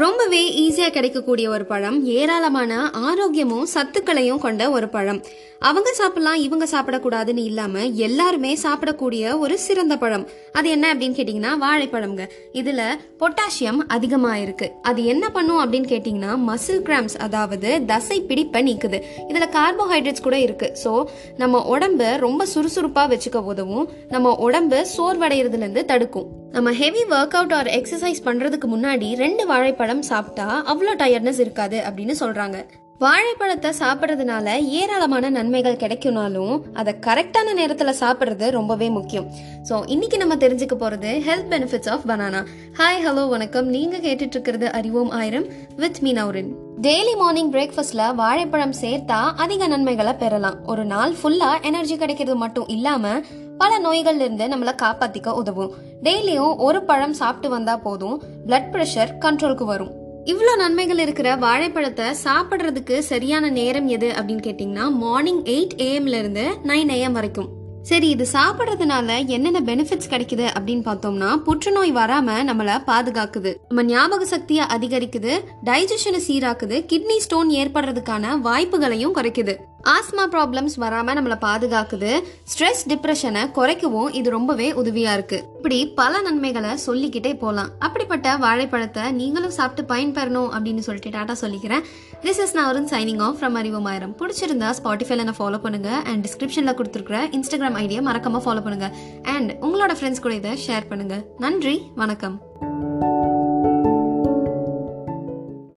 ரொம்பவே ஈஸியாக கிடைக்கக்கூடிய ஒரு பழம் ஏராளமான ஆரோக்கியமும் சத்துக்களையும் கொண்ட ஒரு பழம். அவங்க சாப்பிடலாம் இவங்க சாப்பிடக்கூடாதுன்னு இல்லாமல் எல்லாருமே சாப்பிடக்கூடிய ஒரு சிறந்த பழம். அது என்ன அப்படின்னு கேட்டிங்கன்னா வாழைப்பழம்ங்க. இதில் பொட்டாசியம் அதிகமாக இருக்கு. அது என்ன பண்ணும் அப்படின்னு கேட்டிங்கன்னா மசில் கிராம்ஸ் அதாவது தசை பிடிப்பை நீக்குது. இதில் கார்போஹைட்ரேட்ஸ் கூட இருக்கு. ஸோ நம்ம உடம்ப ரொம்ப சுறுசுறுப்பாக வச்சுக்க உதவும். நம்ம உடம்பு சோர்வடைகிறதுலேருந்து தடுக்கும். நம்ம heavy work out or exercise பண்றதுக்கு முன்னாடி ரெண்டு வாழைப்பழம் சாப்பிட்டா அவ்வளோ டயர்ட்னஸ் இருக்காது அப்படின்னு சொல்றாங்க. வாழைப்பழத்தை சாப்பிட்றதுனால ஏராளமான நன்மைகள் கிடைக்கும்னாலும் அதை கரெக்டான நேரத்தில் சாப்பிட்றது ரொம்பவே முக்கியம். ஸோ இன்னைக்கு நம்ம தெரிஞ்சுக்க போகிறது health benefits of banana hi hello வணக்கம். நீங்கள் கேட்டுட்டு இருக்கிறது அறிவோம் ஆயிரம் with me Naureen daily morning பிரேக்ஃபாஸ்ட்ல வாழைப்பழம் சேர்த்தா அதிக நன்மைகளை பெறலாம். ஒரு நாள் ஃபுல்லா எனர்ஜி கிடைக்கிறது மட்டும் இல்லாம பல நோய்கள்ல இருந்து நம்மளை காப்பாத்திக்க உதவும். டெய்லியும் ஒரு பழம் சாப்பிட்டு வந்தா போதும். பிளட் ப்ரெஷர் கண்ட்ரோலுக்கு வரும். இவ்வளோ நன்மைகள் இருக்கிற வாழைப்பழத்தை சாப்பிட்றதுக்கு சரியான நேரம் எது அப்படின்னு கேட்டிங்கன்னா மார்னிங் எயிட் ஏஎம்ல இருந்து நைன் ஏஎம் வரைக்கும். சரி இது சாப்பிட்றதுனால என்னென்ன பெனிஃபிட்ஸ் கிடைக்குது அப்படின்னு பார்த்தோம்னா புற்றுநோய் வராம நம்மளை பாதுகாக்குது. நம்ம ஞாபக சக்தியை அதிகரிக்குது டைஜஷனை சீராக்குது கிட்னி ஸ்டோன் ஏற்படுறதுக்கான வாய்ப்புகளையும் குறைக்குது. ஆஸ்மா ப்ராப்ளம்ஸ் வராம நம்மளை பாதுகாக்குது. ஸ்ட்ரெஸ் டிப்ரெஷனை குறைக்கவும் இது ரொம்பவே உதவியா இருக்கு. இப்படி பல நன்மைகளை சொல்லிக்கிட்டே போலாம். அப்படிப்பட்ட வாழைப்பழத்தை நீங்களும் சாப்பிட்டு பயன்பெறணும் அப்படின்னு சொல்லிட்டு டாட்டா சொல்லிக்கிறேன். திஸ் இஸ் நான் சைனிங் ஆஃப் ஃப்ரம் அறிவுமாயிரம் பிடிச்சிருந்தா ஸ்பாட்டிஃபைல நான் ஃபாலோ பண்ணுங்க. அண்ட் டிஸ்கிரிப்ஷன்ல கொடுத்துருக்குற இன்ஸ்டாகிராம் ஐடியா மறக்காம ஃபாலோ பண்ணுங்க. அண்ட் உங்களோட ஃப்ரெண்ட்ஸ் கூட இதை ஷேர் பண்ணுங்க. நன்றி வணக்கம்.